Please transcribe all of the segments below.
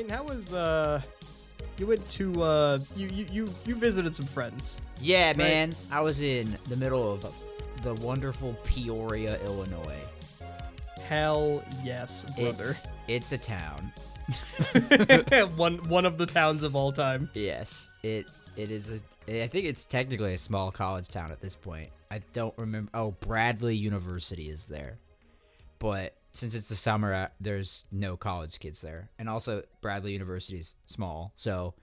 Peyton, how was uh you went to uh you you you, you visited some friends. Yeah, man. I was in the middle of the wonderful Peoria, Illinois. Hell yes, brother. It's it's a town. one one of the towns of all time. Yes, it it is. A, I think it's technically a small college town at this point. I don't remember. Oh, Bradley University is there, but since it's the summer, uh, there's no college kids there, and also Bradley University is small, so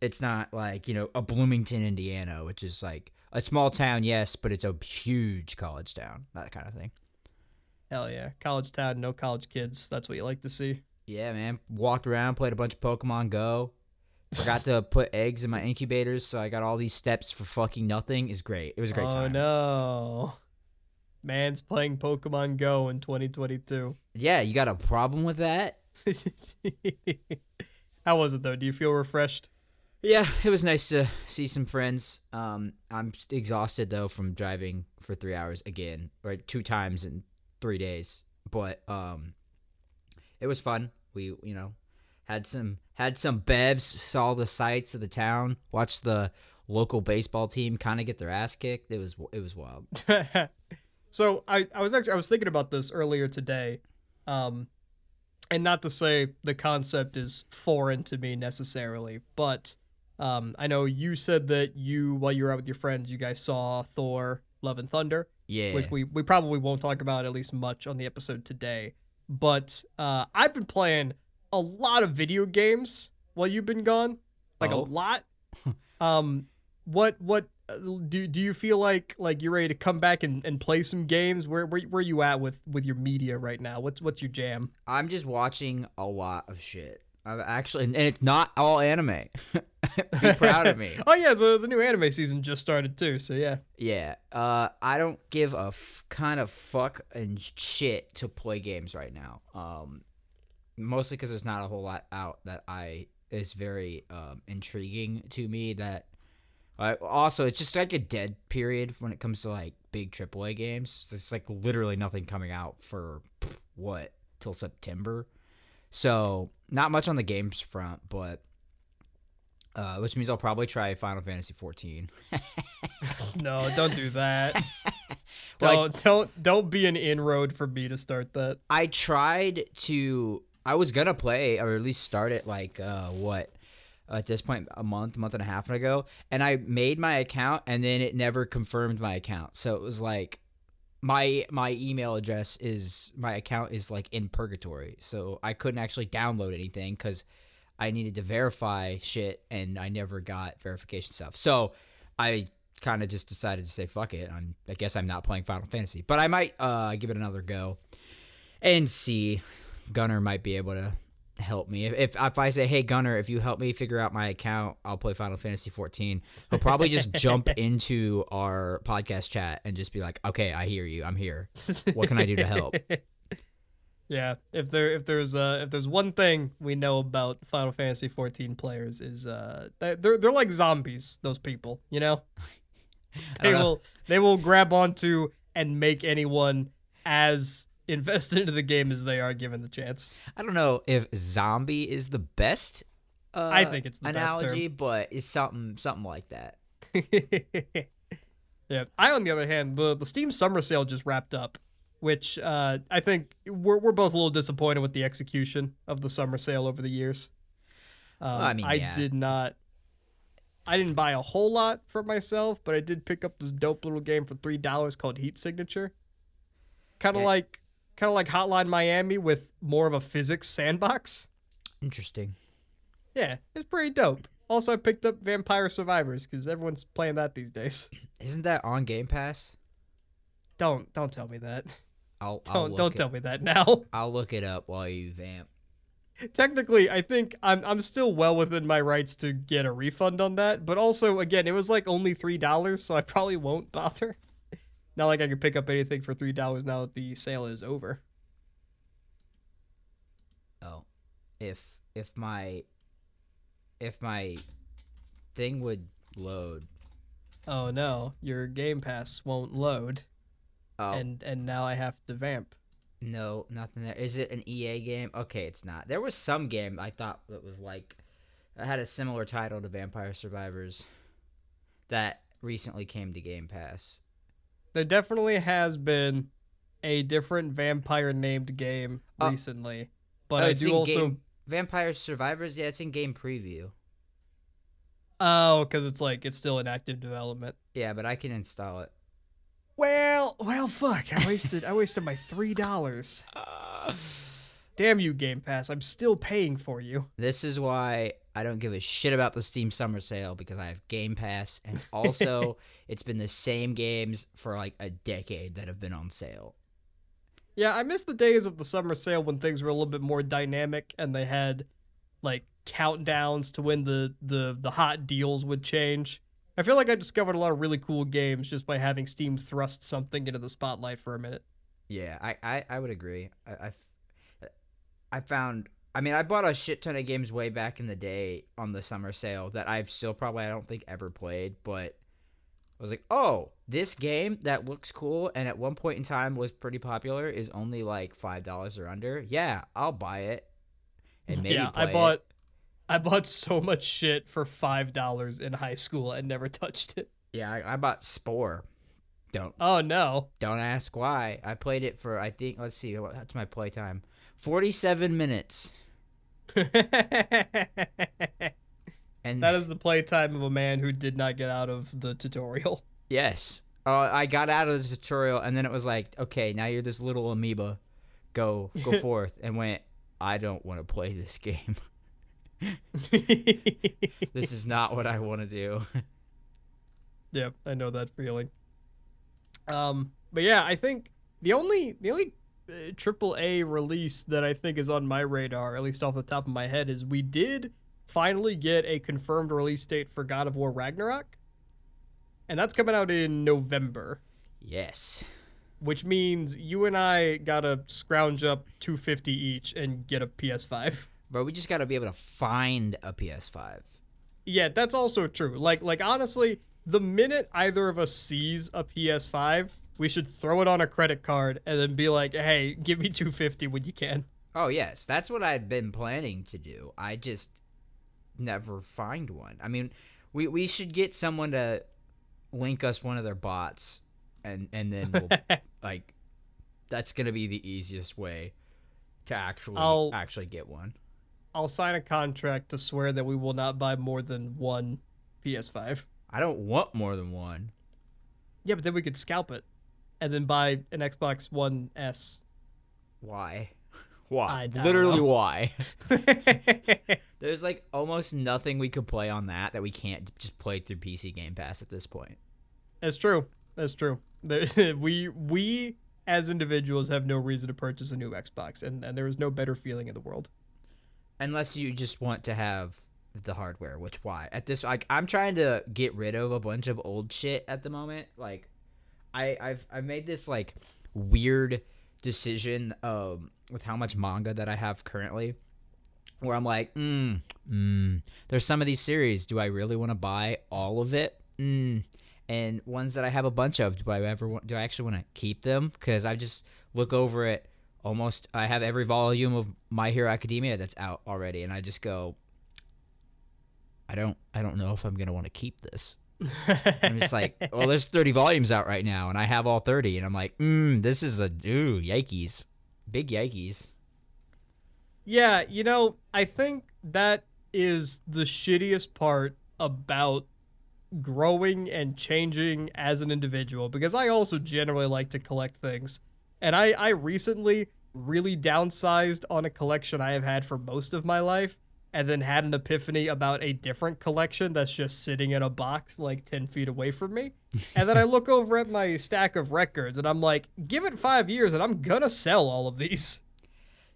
it's not like you know a Bloomington, Indiana, which is like a small town, yes, but it's a huge college town, that kind of thing. Hell yeah, college town, no college kids. That's what you like to see. Yeah, man. Walked around, played a bunch of Pokemon Go. Forgot to put eggs in my incubators, so I got all these steps for fucking nothing. Is great. It was a great oh, time. Oh no. Man's playing Pokemon Go in 2022. Yeah, you got a problem with that? How was it though? Do you feel refreshed? Yeah, it was nice to see some friends. Um, I'm exhausted though from driving for three hours again, or two times in three days. But um, it was fun. We, you know, had some had some bevs, saw the sights of the town, watched the local baseball team kind of get their ass kicked. It was it was wild. so I, I was actually I was thinking about this earlier today, um, and not to say the concept is foreign to me necessarily, but um, I know you said that you while you were out with your friends, you guys saw Thor: Love and Thunder. Yeah. Which we we probably won't talk about at least much on the episode today. But uh, I've been playing a lot of video games while you've been gone, like Oh. a lot. um, what what do do you feel like like you're ready to come back and, and play some games? Where where where you at with with your media right now? What's what's your jam? I'm just watching a lot of shit. I'm actually, and it's not all anime. Be proud of me. oh yeah, the the new anime season just started too. So yeah. Yeah. Uh, I don't give a f- kind of fuck and shit to play games right now. Um, mostly because there's not a whole lot out that I is very um intriguing to me. That uh, also it's just like a dead period when it comes to like big AAA games. There's like literally nothing coming out for what till September. So not much on the games front, but. Uh, which means I'll probably try Final Fantasy 14. No, don't do that. Don't don't don't be an inroad for me to start that. I tried to. I was gonna play or at least start it like uh, what at this point a month, month and a half ago, and I made my account and then it never confirmed my account. So it was like my my email address is my account is like in purgatory. So I couldn't actually download anything because I needed to verify shit and I never got verification stuff. So I kind of just decided to say fuck it. I'm, I guess I'm not playing Final Fantasy, but I might uh, give it another go and see. Gunner might be able to help me. If, if if I say, "Hey Gunner, if you help me figure out my account, I'll play Final Fantasy 14." He'll probably just jump into our podcast chat and just be like, "Okay, I hear you. I'm here. What can I do to help?" Yeah, if there if there's uh if there's one thing we know about Final Fantasy 14 players is uh they're they're like zombies. Those people, you know, they don't know. will they will grab onto and make anyone as invested into the game as they are given the chance. I don't know if zombie is the best. Uh, I think it's the best analogy, but it's something something like that. yeah. I, on the other hand, the the Steam Summer Sale just wrapped up, which uh, I think we're we're both a little disappointed with the execution of the Summer Sale over the years. Um, I mean, yeah. did not. I didn't buy a whole lot for myself, but I did pick up this dope little game for three dollars called Heat Signature. Kind of Yeah. like, kind of like Hotline Miami with more of a physics sandbox. Interesting. Yeah, it's pretty dope. Also, I picked up Vampire Survivors because everyone's playing that these days. Isn't that on Game Pass? Don't don't tell me that. I'll I'll Don't look don't it, tell me that now. I'll look it up while you vamp. Technically, I think I'm I'm still well within my rights to get a refund on that. But also, again, it was like only three dollars, so I probably won't bother. Not like I could pick up anything for three dollars now that the sale is over. Oh, if if my if my thing would load. Oh no, your Game Pass won't load, Oh, and and now I have to vamp. No, nothing there. Is it an EA game? Okay, it's not. There was some game I thought that was like I had a similar title to Vampire Survivors that recently came to Game Pass. There definitely has been a different vampire named game Oh. recently, but Oh, I do also game- Vampire Survivors. Yeah, it's in game preview. oh, because it's like it's still in active development. Yeah, but I can install it. Well, well, fuck! I wasted I wasted my three dollars. Damn you, Game Pass! I'm still paying for you. This is why I don't give a shit about the Steam Summer Sale because I have Game Pass, and also it's been the same games for like a decade that have been on sale. Yeah, I miss the days of the summer sale when things were a little bit more dynamic and they had like countdowns to when the the the hot deals would change. I feel like I discovered a lot of really cool games just by having Steam thrust something into the spotlight for a minute. Yeah, I, I, I would agree. I I found. I mean, I bought a shit ton of games way back in the day on the summer sale that I've still probably I don't think ever played, but I was like, oh, this game that looks cool and at one point in time was pretty popular is only like five dollars or under. Yeah, I'll buy it. And maybe yeah, I it. bought I bought so much shit for five dollars in high school and never touched it. Yeah, I, I bought Spore. Don't Oh no. don't ask why. I played it for I think let's see what's my playtime. Forty seven And that is the playtime of a man who did not get out of the tutorial. Yes. Uh, I got out of the tutorial and then it was like, okay, now you're this little amoeba. Go, go forth. And went, I don't want to play this game. this is not what I want to do. Yeah, I know that feeling. Um, but yeah, I think the only the only triple A release that I think is on my radar, at least off the top of my head, is we did finally get a confirmed release date for God of War Ragnarok, and that's coming out in November, yes. which means you and I gotta scrounge up two fifty each and get a PS5. But we just got to be able to find a PS5. Yeah, that's also true. Like like honestly, the minute either of us sees a PS5, we should throw it on a credit card and then be like, "Hey, give me 250 when you can." Oh, yes. That's what I've been planning to do. I just never find one. I mean, we, we should get someone to link us one of their bots and, and then we'll, like, that's going to be the easiest way to actually I'll- actually get one. I'll sign a contract to swear that we will not buy more than one PS5. I don't want more than one. Yeah, but then we could scalp it and then buy an Xbox One S. Why? Why? I Literally why? There's like almost nothing we could play on that that we can't just play through PC Game Pass at this point. That's true. That's true. We we as individuals have no reason to purchase a new Xbox, and, and there is no better feeling in the world. Unless you just want to have the hardware, which why? At this like I'm trying to get rid of a bunch of old shit at the moment. Like I I've I've made this like weird decision um with how much manga that I have currently where I'm like, mm, mm, there's some of these series. Do I really want to buy all of it? Mm. And ones that I have a bunch of, do I ever want? Do I actually want to keep them? Because I just look over it. Almost, I have every volume of My Hero Academia that's out already, and I just go, I don't, I don't know if I'm gonna want to keep this. I'm just like, well, there's 30 volumes out right now, and I have all 30, and I'm like, mm, this is a ooh, yikes, big yikes. Yeah, you know, I think that is the shittiest part about growing and changing as an individual because I also generally like to collect things. And I, I recently really downsized on a collection I have had for most of my life and then had an epiphany about a different collection that's just sitting in a box like 10 feet away from me. and then I look over at my stack of records and I'm like, give it five years and I'm gonna sell all of these.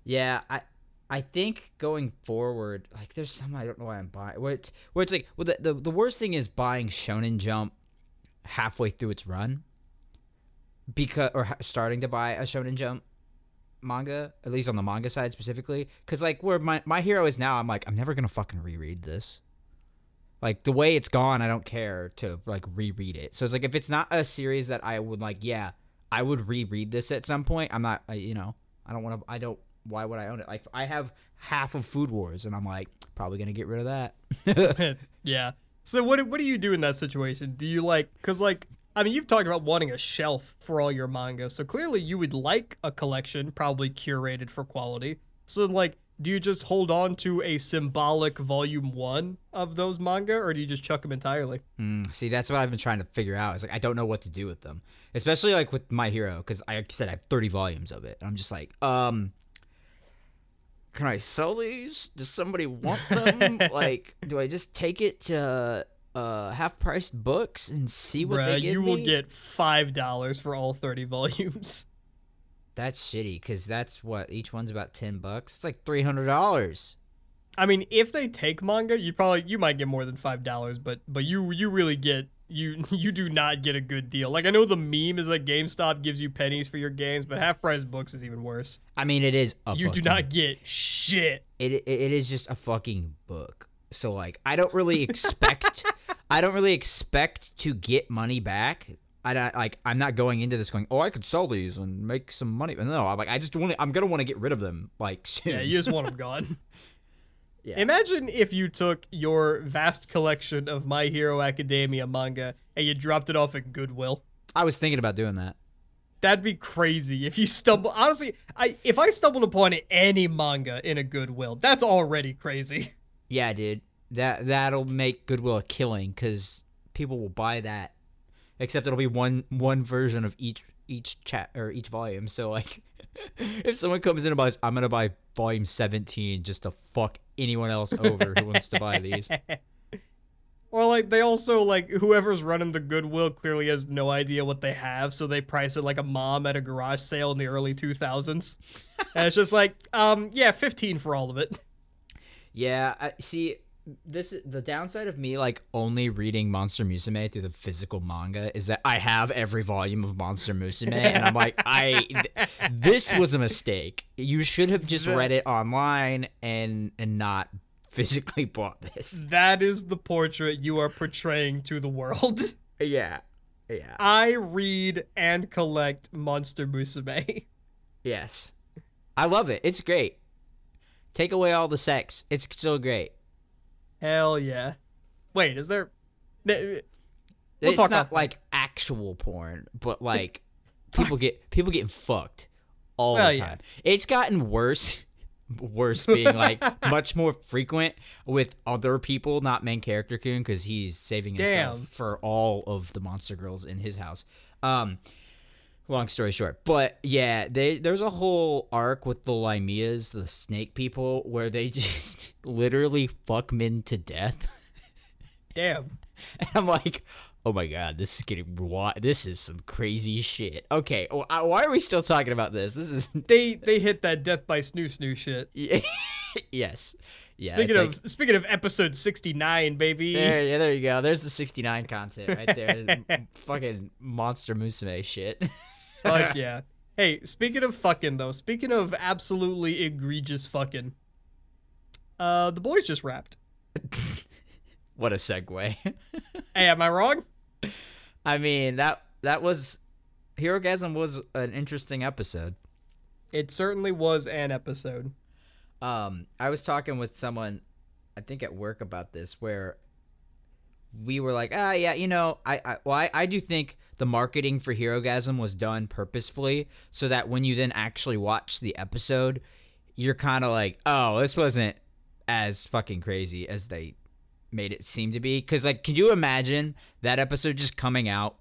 Yeah, I I think going forward, like there's some I don't know why I'm buying. Where it's where it's like, well, the, the the worst thing is buying Shonen Jump halfway through its run, because or starting to buy a Shonen Jump manga, at least on the manga side specifically, because like where my my hero is now, I'm like I'm never gonna fucking reread this. Like the way it's gone, I don't care to like reread it. So it's like if it's not a series that I would like, yeah, I would reread this at some point. I'm not, uh, you know, I don't want to. I don't. Why would I own it? Like I have half of Food Wars, and I'm like probably gonna get rid of that. yeah. So what what do you do in that situation? Do you like cuz like I mean you've talked about wanting a shelf for all your manga. So clearly you would like a collection probably curated for quality. So like do you just hold on to a symbolic volume 1 of those manga or do you just chuck them entirely? Mm, see, that's what I've been trying to figure out. It's like I don't know what to do with them, especially like with My Hero, because like I said I have 30 volumes of it. And I'm just like, um, can I sell these? Does somebody want them? like, do I just take it to uh half priced books and see what Bruh, they give you me? will get $5 for all 30 volumes. That's shitty because that's what each one's about 10 bucks. It's like $300. I mean, if they take manga, you probably you might get more than five dollars, but but you you really get you you do not get a good deal. Like I know the meme is that GameStop gives you pennies for your games, but half price books is even worse. I mean, it is a You do not get shit. it, it it is just a fucking book. So like I don't really expect I don't really expect to get money back. I don't like I'm not going into this going, "Oh, I could sell these and make some money." No, I'm like I just want to, I'm going to want to get rid of them like soon. Yeah, you just want them gone. Yeah. Imagine if you took your vast collection of My Hero Academia manga and you dropped it off at Goodwill. I was thinking about doing that. That'd be crazy if you stumble. Honestly, I if I stumbled upon any manga in a Goodwill, that's already crazy. Yeah, dude. That that'll make Goodwill a killing cuz people will buy that. Except it'll be one one version of each each chat or each volume. So like if someone comes in and buys I'm going to buy volume 17 just to fuck anyone else over who wants to buy these. Or like they also like whoever's running the Goodwill clearly has no idea what they have, so they price it like a mom at a garage sale in the early 2000s. and it's just like, um, yeah, 15 for all of it. Yeah, I see this is the downside of me like only reading Monster Musume through the physical manga is that I have every volume of Monster Musume and I'm like I th- this was a mistake. You should have just read it online and and not physically bought this. That is the portrait you are portraying to the world. Yeah. Yeah. I read and collect Monster Musume. Yes. I love it. It's great. Take away all the sex. It's still great. Hell yeah. Wait, is there. We'll it's talk not off- like actual porn, but like people get people getting fucked all Well, the yeah. time. It's gotten worse, worse being like much more frequent with other people, not main character Coon, because he's saving himself Damn. for all of the monster girls in his house. Um, long story short, but yeah, they there's a whole arc with the Lamias, the snake people, where they just literally fuck men to death. Damn. And I'm like, oh my god, this is getting wi- this is some crazy shit. Okay, why are we still talking about this? This is They they hit that death by snoo snoo shit. yes, yeah. speaking of like- speaking of episode 69, baby. there, yeah, there you go. There's the 69 content right there. Fucking monster musume shit. Fuck yeah. Hey, speaking of fucking though, speaking of absolutely egregious fucking, uh, the boys just wrapped. what a segue. Hey, am I wrong? I mean that that was Herogasm was an interesting episode. It certainly was an episode. Um, I was talking with someone, I think at work about this, where we were like, ah, yeah, you know, I, I, well, I, I do think the marketing for Herogasm was done purposefully so that when you then actually watch the episode, you're kind of like, oh, this wasn't as fucking crazy as they made it seem to be. Because, like, can you imagine that episode just coming out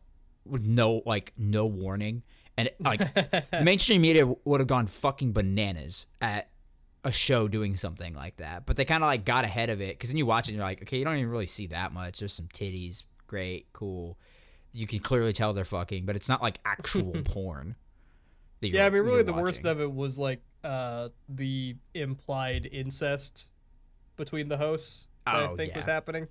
with no, like, no warning? And, like, the mainstream media would have gone fucking bananas at a show doing something like that. But they kind of like got ahead of it because then you watch it and you're like, okay, you don't even really see that much. There's some titties, great, cool. You can clearly tell they're fucking, but it's not like actual porn. Yeah, I mean, really, the worst of it was like uh the implied incest between the hosts. That I Oh, think was happening.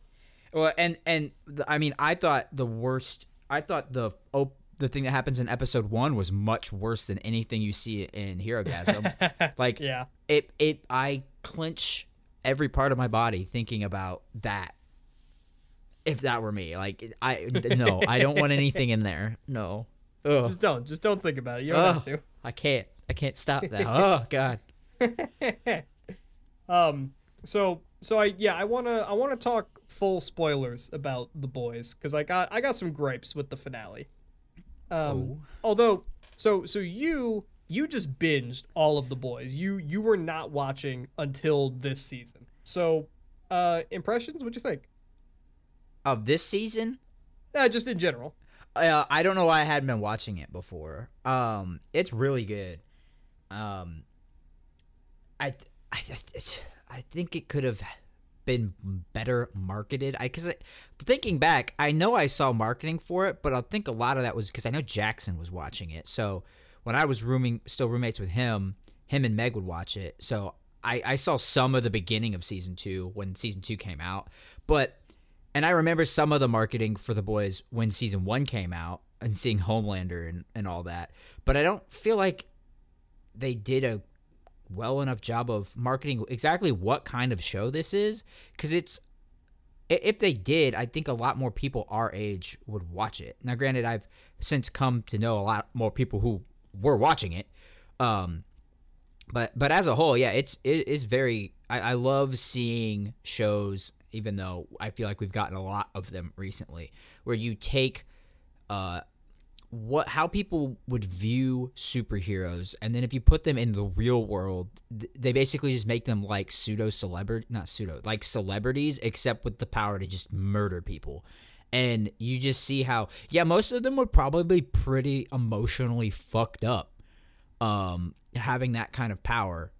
Well, and and the, I mean, I thought the worst. I thought the op- the thing that happens in episode one was much worse than anything you see in Herogasm. like, Yeah. it it I clench every part of my body thinking about that. If that were me, like I no, I don't want anything in there. No, Ugh. Just don't. Just don't think about it. You don't have to. I can't. I can't stop that. oh god. Um. So so I yeah I wanna I wanna talk full spoilers about the boys because I got I got some gripes with the finale. Um. Although so so you you just binged all of the boys. You you were not watching until this season. So uh impressions. What'd you think? Of this season, Uh, just in general. uh, I don't know why I hadn't been watching it before. Um, it's really good. Um, I th- I I think it could have been better marketed. I because thinking back, I know I saw marketing for it, but I think a lot of that was because I know Jackson was watching it. So when I was rooming, still roommates with him, him and Meg would watch it. So I I saw some of the beginning of season two when season two came out, but and I remember some of the marketing for the boys when season one came out and seeing Homelander and, and all that. But I don't feel like they did a well enough job of marketing exactly what kind of show this is. Because it's, if they did, I think a lot more people our age would watch it. Now, granted, I've since come to know a lot more people who were watching it. Um, but but as a whole, yeah, it's it is very. I, I love seeing shows, even though I feel like we've gotten a lot of them recently, where you take uh what how people would view superheroes and then if you put them in the real world th- they basically just make them like pseudo celebrity not pseudo like celebrities except with the power to just murder people. And you just see how yeah most of them would probably be pretty emotionally fucked up um having that kind of power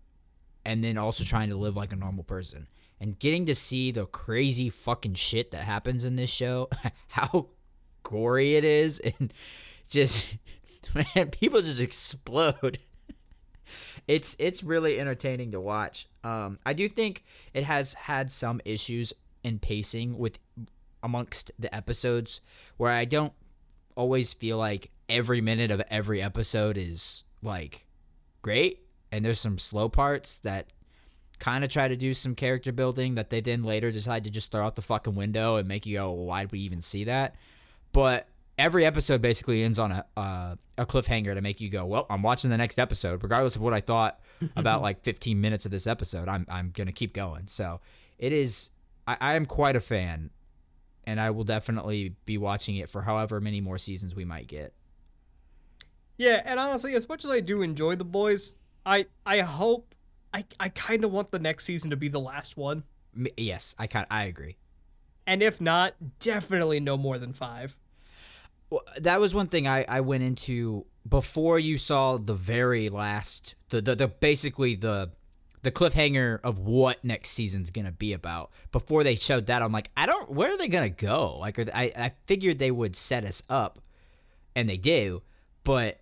and then also trying to live like a normal person. And getting to see the crazy fucking shit that happens in this show how gory it is and just man people just explode. It's it's really entertaining to watch. Um i do think it has had some issues in pacing with amongst the episodes where i don't always feel like every minute of every episode is like great. And there's some slow parts that kind of try to do some character building that they then later decide to just throw out the fucking window and make you go well, why did we even see that? But every episode basically ends on a uh, a cliffhanger to make you go well i'm watching the next episode. Regardless of what i thought about like 15 minutes of this episode i'm, I'm gonna keep going. So it is I, I am quite a fan and i will definitely be watching it for however many more seasons we might get. Yeah, and honestly, as much as I do enjoy the boys, I I hope I I kind of want the next season to be the last one, M- yes i kind i agree. And if not, definitely no more than five. That was one thing I, I went into before you saw the very last the, the, the basically the the cliffhanger of what next season's gonna be about. Before they showed that, I'm like, I don't. Where are they gonna go? Like, they- I I figured they would set us up, and they do. But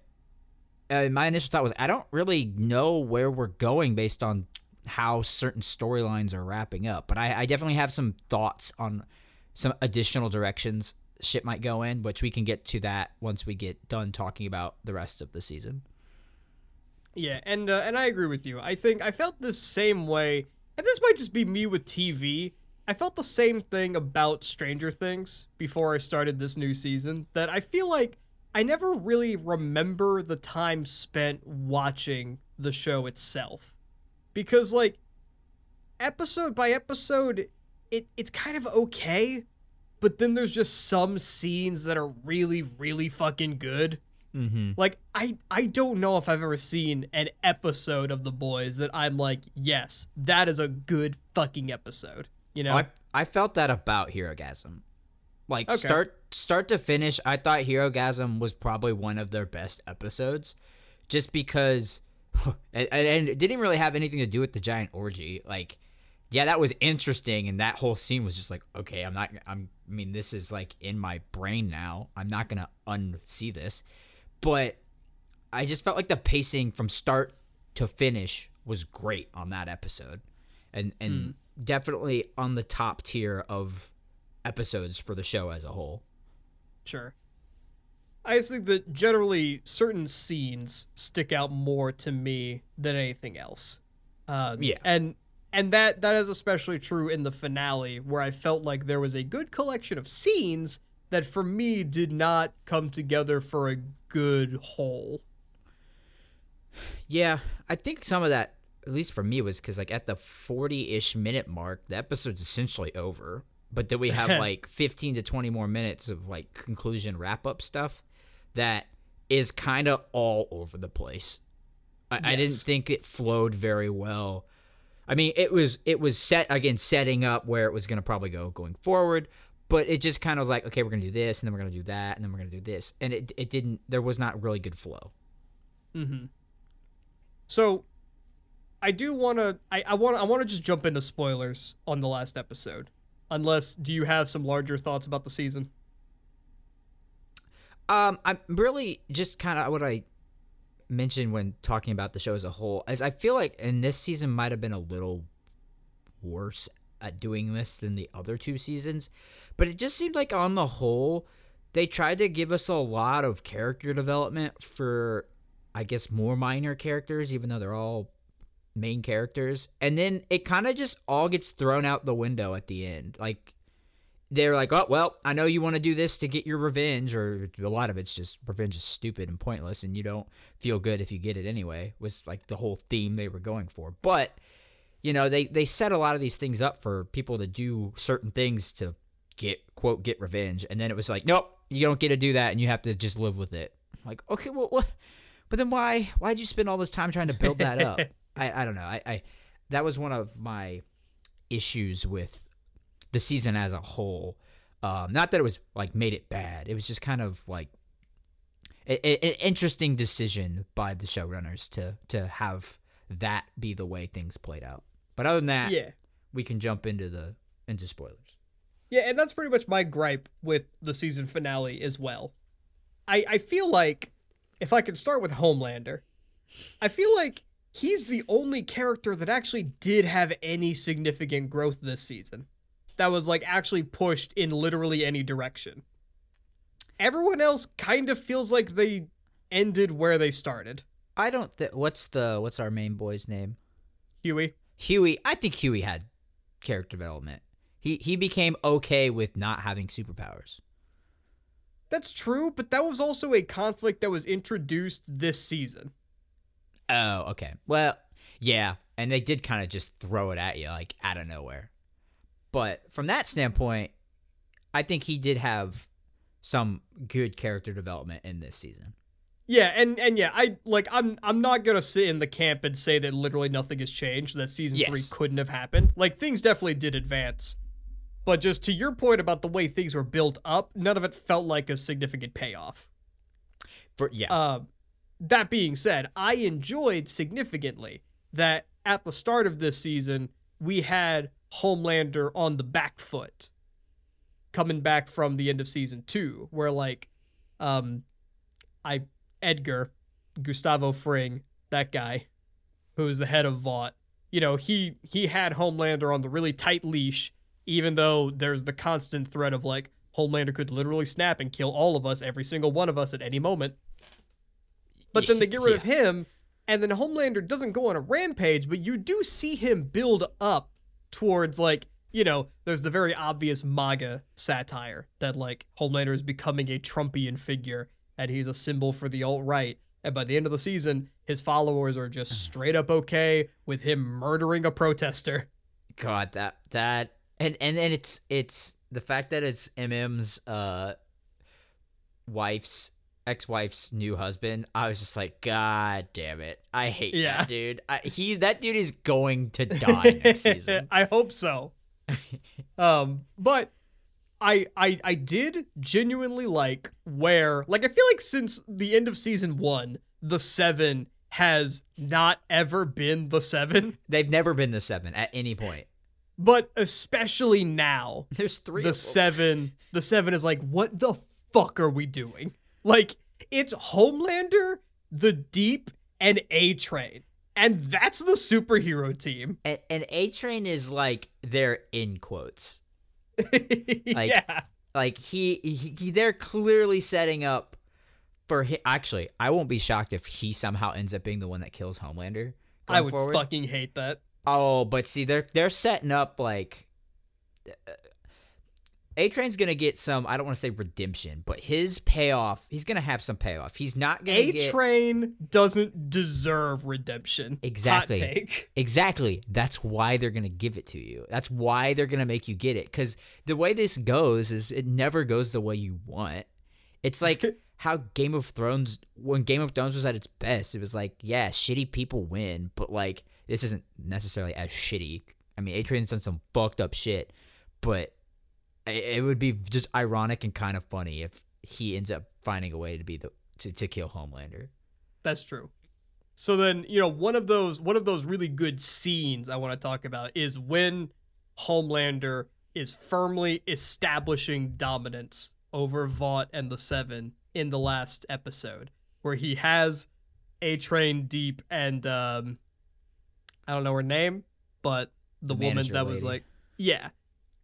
uh, my initial thought was, I don't really know where we're going based on how certain storylines are wrapping up. But I, I definitely have some thoughts on some additional directions shit might go in, which we can get to that once we get done talking about the rest of the season. Yeah, and uh, and I agree with you. I think I felt the same way, and this might just be me with TV. I felt the same thing about Stranger Things before I started this new season. That I feel like I never really remember the time spent watching the show itself, because like episode by episode, it it's kind of okay, but then there's just some scenes that are really really fucking good. Mm-hmm. Like I I don't know if I've ever seen an episode of The Boys that I'm like, yes, that is a good fucking episode. You know? I I felt that about Herogasm. Like Okay. start start to finish, I thought Herogasm was probably one of their best episodes, just because, and, and it didn't really have anything to do with the giant orgy. Like, yeah, that was interesting, and that whole scene was just like, okay, I'm not, I'm, I mean, this is like in my brain now. I'm not gonna unsee this, but I just felt like the pacing from start to finish was great on that episode, and and definitely on the top tier of episodes for the show as a whole. Sure. I just think that generally certain scenes stick out more to me than anything else. Um, Yeah. And and that that is especially true in the finale where I felt like there was a good collection of scenes that for me did not come together for a good whole. Yeah, I think some of that, at least for me, was because like at the forty-ish minute mark, the episode's essentially over. But then we have like fifteen to twenty more minutes of like conclusion wrap-up stuff that is kind of all over the place. I, I didn't think it flowed very well. I mean, it was it was set again, setting up where it was going to probably go going forward, but it just kind of was like, okay, we're going to do this, and then we're going to do that, and then we're going to do this, and it it didn't. There was not really good flow. Hmm. So, I do want to. I, I want. I want to just jump into spoilers on the last episode. Unless, do you have some larger thoughts about the season? Um, I'm really just kind of what I mentioned when talking about the show as a whole. As I feel like, in this season might have been a little worse at doing this than the other two seasons, but it just seemed like on the whole, they tried to give us a lot of character development for, I guess, more minor characters, even though they're all main characters, and then it kind of just all gets thrown out the window at the end, like they're like, oh well, I know you want to do this to get your revenge, or a lot of it's just revenge is stupid and pointless, and you don't feel good if you get it anyway. Was like the whole theme they were going for, but you know they they set a lot of these things up for people to do certain things to get quote get revenge, and then it was like, nope, you don't get to do that, and you have to just live with it. I'm like, okay, well, what? But then why why'd you spend all this time trying to build that up? I I don't know. I, I that was one of my issues with the season as a whole. Um, not that it was like made it bad. It was just kind of like an interesting decision by the showrunners to to have that be the way things played out. But other than that, Yeah. we can jump into the into spoilers. Yeah, and that's pretty much my gripe with the season finale as well. I I feel like if I could start with Homelander, I feel like he's the only character that actually did have any significant growth this season. That was like actually pushed in literally any direction. Everyone else kind of feels like they ended where they started. I don't think what's the what's our main boy's name? Huey. Huey. I think Huey had character development. He he became okay with not having superpowers. That's true, but that was also a conflict that was introduced this season. Oh, okay. Well, yeah, and they did kind of just throw it at you like out of nowhere. But from that standpoint, I think he did have some good character development in this season. Yeah, and and yeah, I like I'm I'm not gonna sit in the camp and say that literally nothing has changed. That season three couldn't have happened. Like things definitely did advance, but just to your point about the way things were built up, none of it felt like a significant payoff. For yeah, Um, that being said, I enjoyed significantly that at the start of this season we had Homelander on the back foot, coming back from the end of season two, where like, um, I Edgar, Gustavo Fring, that guy, who was the head of Vought, you know, he he had Homelander on the really tight leash, even though there's the constant threat of like Homelander could literally snap and kill all of us, every single one of us at any moment. But then they get rid of him, and then Homelander doesn't go on a rampage, but you do see him build up towards like, you know, there's the very obvious MAGA satire that like Homelander is becoming a Trumpian figure and he's a symbol for the alt right. And by the end of the season, his followers are just straight up okay with him murdering a protester. God, that that and and then it's it's the fact that it's MM's uh wife's ex-wife's new husband. I was just like, God damn it, I hate Yeah. that dude. I, he that dude is going to die next season. I hope so. um, but I I I did genuinely like where like I feel like since the end of season one, the seven has not ever been the seven, They've never been the seven at any point. but especially now, There's three. the seven the seven is like, what the fuck are we doing? Like, it's Homelander, the Deep, and A Train. And that's the superhero team. and, and A Train is like they're in quotes. Like- yeah. Like he, he, he they're clearly setting up for hi Actually, I won't be shocked if he somehow ends up being the one that kills Homelander. I would forward. fucking hate that. Oh, but see, they're they're setting up like A Train's gonna get some. I don't want to say redemption, but his payoff. He's gonna have some payoff. He's not gonna A get Train doesn't deserve redemption. Exactly. Exactly. That's why they're to give it to you. That's why they're to make you get it. Because the way this goes is it never goes the way you want. It's like how Game of Thrones, when Game of Thrones was at its best, it was like, yeah, shitty people win, but like, this isn't necessarily as shitty. I mean, A Train's done some fucked up shit, but it would be just ironic and kind of funny if he ends up finding a way to be the to, to kill Homelander. That's true. So then, you know, one of those one of those really good scenes I want to talk about is when Homelander is firmly establishing dominance over Vought and the Seven in the last episode, where he has A Train Deep and um I don't know her name, but the, The woman that was like yeah.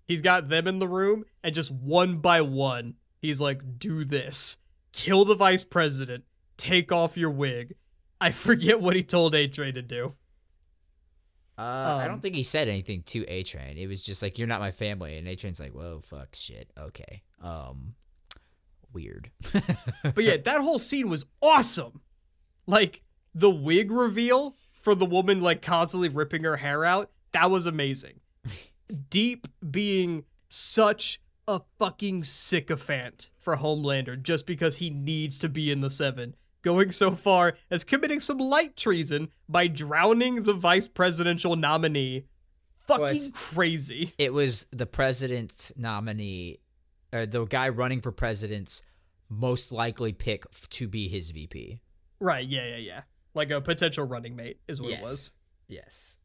He's got them in the room and just one by one, he's like, do this. Kill the vice president. Take off your wig. I forget what he told A Train to do. Uh, I Um, don't think he said anything to A Train. It was just like you're not my family, and A Train's like, "Whoa, fuck, shit, okay, um, weird." But yeah, that whole scene was awesome. Like the wig reveal for the woman like constantly ripping her hair out, that was amazing. Deep being such a fucking sycophant for Homelander just because he needs to be in the seven. Going so far as committing some light treason by drowning the vice presidential nominee. Fucking it's- crazy. it was the president's nominee, or the guy running for president's most likely pick f- to be his VP. Right, yeah, yeah, yeah. Like a potential running mate is what it was. Yes.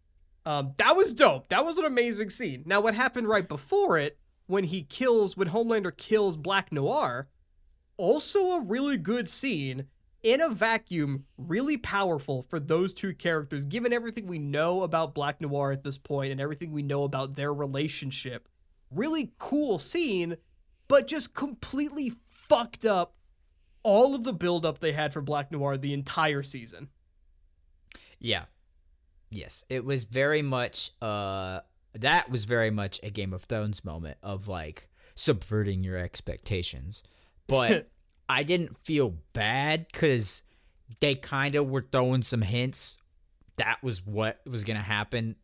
Um, that was dope. That was an amazing scene. Now, what happened right before it, when he kills, when Homelander kills Black Noir, also a really good scene in a vacuum, really powerful for those two characters, given everything we know about Black Noir at this point and everything we know about their relationship. Really cool scene, but just completely fucked up all of the buildup they had for Black Noir the entire season. Yeah. Yes, it was very much uh that was very much a Game of Thrones moment of like subverting your expectations. But I didn't feel bad cuz they kind of were throwing some hints that was what was going to happen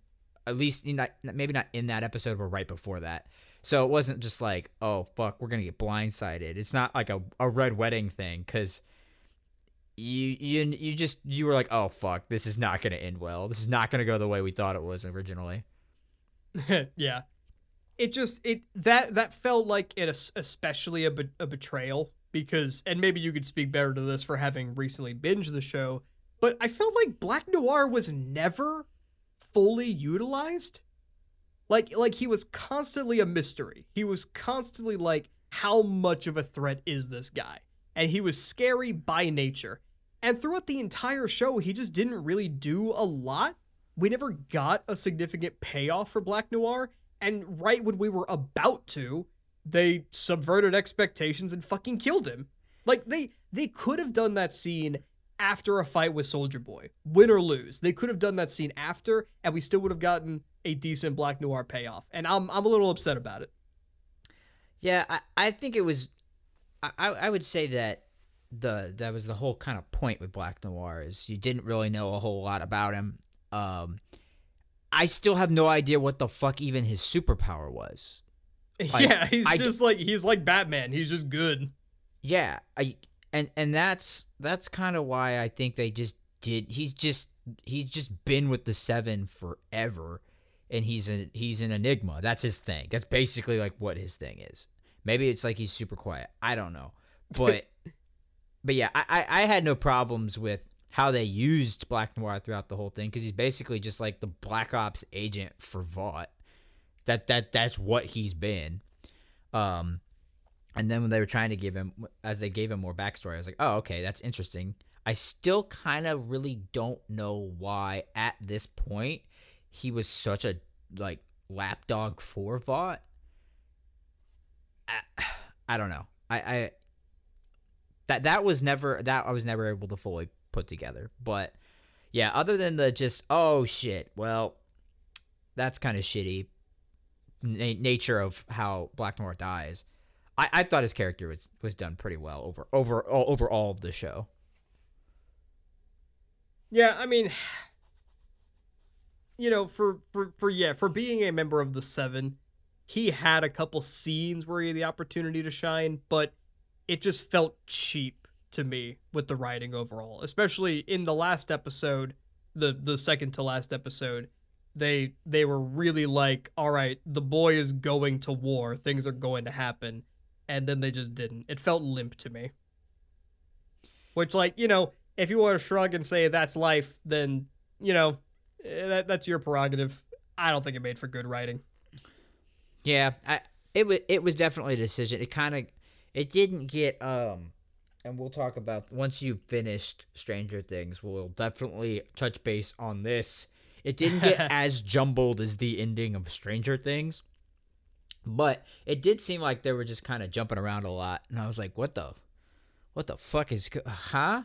at least that, maybe not in that episode but right before that. So it wasn't just like, "Oh fuck, we're going to get blindsided." It's not like a a red wedding thing cuz you you you just you were like, oh fuck, this is not gonna end well. This is not gonna go the way we thought it was originally. yeah it just it that that felt like it especially a, a betrayal because and maybe you could speak better to this for having recently binged the show but i felt like black noir was never fully utilized like like he was constantly a mystery he was constantly like how much of a threat is this guy and he was scary by nature and throughout the entire show he just didn't really do a lot we never got a significant payoff for Black Noir, and right when we were about to, they subverted expectations and fucking killed him. Like they they could have done that scene after a fight with Soldier Boy, win or lose. They could have done that scene after, and we still would have gotten a decent Black Noir payoff. And I'm I'm a little upset about it. Yeah, I, I think it was. I I would say that the that was the whole kind of point with Black Noir is you didn't really know a whole lot about him. Um, I still have no idea what the fuck even his superpower was. yeah, he's I just like he's like Batman. He's just good. Yeah, I and and that's that's kind of why I think they just did. He's just he's just been with the seven forever, and he's a he's an enigma. That's his thing. That's basically like what his thing is. Maybe it's like he's super quiet. I don't know, but but yeah, I I, I had no problems with how they used Black Noir throughout the whole thing because he's basically just like the Black Ops agent for Vought. That that that's what he's been. Um, and then when they were trying to give him, as they gave him more backstory, I was like, oh, okay, that's interesting. I still kind of really don't know why at this point he was such a like lapdog for Vought. I, I don't know. I, I that that was never that I was never able to fully put together. But yeah, other than the just oh shit, well, that's kind of shitty. na- nature of how Black Noir dies. I, I thought his character was was done pretty well over over all, over all of the show. Yeah, I mean, you know, for for for yeah, for being a member of the Seven, he had a couple scenes where he had the opportunity to shine, but it just felt cheap to me with the writing overall, especially in the last episode, the the second to last episode. They they were really like, all right, the boy is going to war, things are going to happen, and then they just didn't. It felt limp to me. Which, like, you know, if you want to shrug and say that's life, then you know eh, that that's your prerogative. I don't think it made for good writing. Yeah, I it was it was definitely a decision. It kind of it didn't get um and we'll talk about once you've finished Stranger Things, we'll definitely touch base on this. It didn't get as jumbled as the ending of Stranger Things. But it did seem like they were just kind of jumping around a lot and I was like, "What the what the fuck is huh?"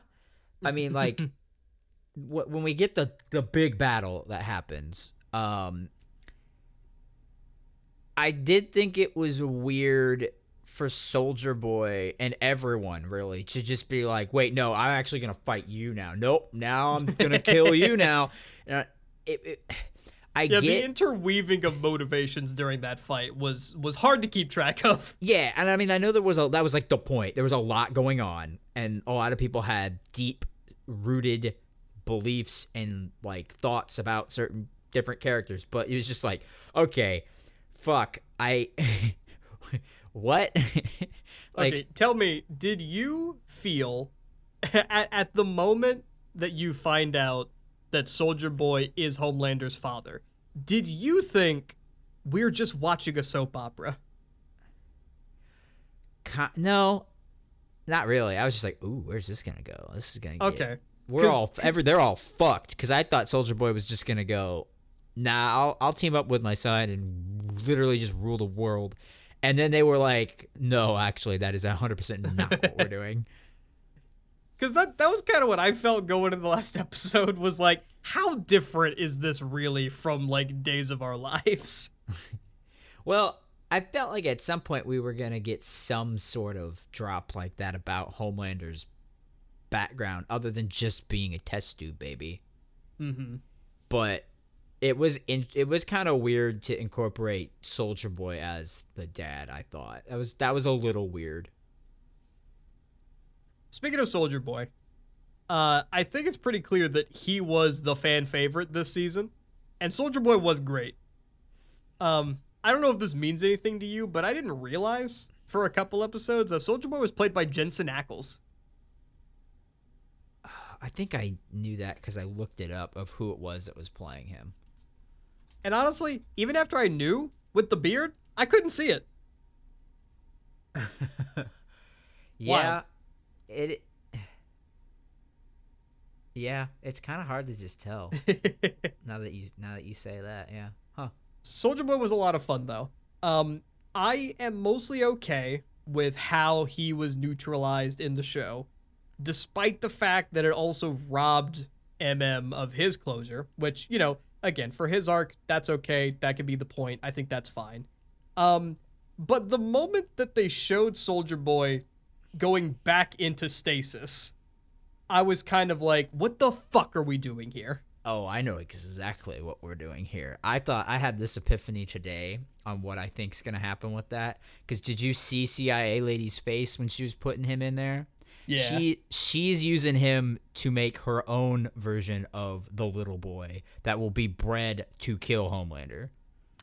I mean, like wh- when we get the the big battle that happens, um I did think it was weird for Soldier Boy and everyone really to just be like, "Wait, no, I'm actually gonna fight you now. Nope, now I'm gonna kill you now." I- it, it, I Yeah, the interweaving of motivations during that fight was was hard to keep track of. yeah, and I mean, I know there was a that was like the point. There was a lot going on, and a lot of people had deep rooted beliefs and like thoughts about certain different characters, but it was just like, okay, fuck, I. what? like okay, tell me, did you feel at, at the moment that you find out that Soldier Boy is Homelander's father, did you think we're just watching a soap opera? No, not really. I was just like, ooh, where's this gonna go? This is gonna get. Okay. we're all ever. They're all fucked because I thought Soldier Boy was just gonna go. Nah, I'll I'll team up with my son and literally just rule the world. And then they were like, no, actually, that is hundred percent not what we're doing. Because that, that was kind of what I felt going into the last episode was like, how different is this really from like Days of Our Lives? Well, I felt like at some point we were gonna get some sort of drop like that about Homelander's background, other than just being a test tube baby. Mm-hmm. but it was in, it was kind of weird to incorporate Soldier Boy as the dad. I thought that was that was a little weird. Speaking of Soldier Boy, uh, I think it's pretty clear that he was the fan favorite this season, and Soldier Boy was great. Um, I don't know if this means anything to you, but I didn't realize for a couple episodes that Soldier Boy was played by Jensen Ackles. I think I knew that because I looked it up of who it was that was playing him. And honestly, even after I knew with the beard, I couldn't see it. Yeah, it. Yeah, it's kind of hard to just tell now that you now that you say that. Yeah, huh? Soldier Boy was a lot of fun though. Um, I am mostly okay with how he was neutralized in the show, despite the fact that it also robbed MM of his closure, which, you know, again, for his arc, that's okay. That could be the point. I think that's fine. Um, but the moment that they showed Soldier Boy going back into stasis, I was kind of like, what the fuck are we doing here? Oh, I know exactly what we're doing here. I thought I had this epiphany today on what I think's gonna happen with that. Because did you see CIA lady's face when she was putting him in there? Yeah. She she's using him to make her own version of the little boy that will be bred to kill Homelander.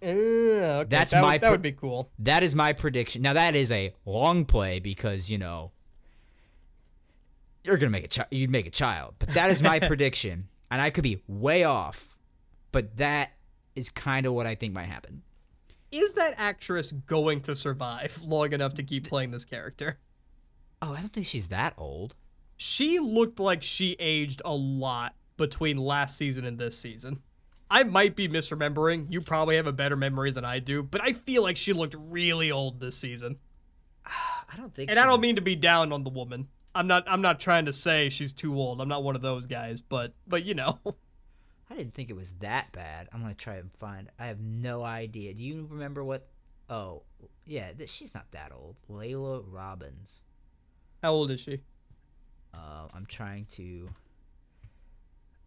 Uh, okay, That's that, my would- that would be cool. That is my prediction. Now that is a long play because you know you're gonna make a child. You'd make a child, but that is my prediction, and I could be way off. But that is kind of what I think might happen. is that actress going to survive long enough to keep playing this character? Oh, I don't think she's that old. She looked like she aged a lot between last season and this season. I might be misremembering. You probably have a better memory than I do, but I feel like she looked really old this season. I don't think. And I don't mean to be down on the woman. I'm not I'm not trying to say she's too old. I'm not one of those guys, but but you know. I didn't think it was that bad. I'm gonna try and find. I have no idea. Do you remember what? Oh, yeah, th- she's not that old. Laila Robins. How old is she? Uh, I'm trying to.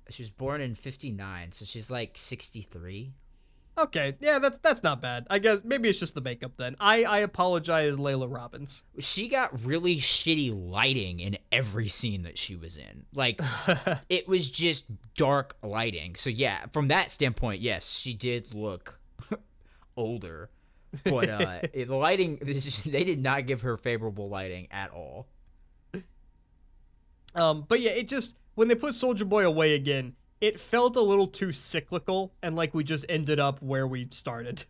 She was born in '59, so she's like 63. Okay, yeah, that's that's not bad. I guess maybe it's just the makeup then. I I apologize, Laila Robins. She got really shitty lighting in every scene that she was in. Like, it was just dark lighting. So yeah, from that standpoint, yes, she did look older. But uh, the lighting, they did not give her favorable lighting at all. Um, but yeah, it just when they put Soldier Boy away again, it felt a little too cyclical and like we just ended up where we started.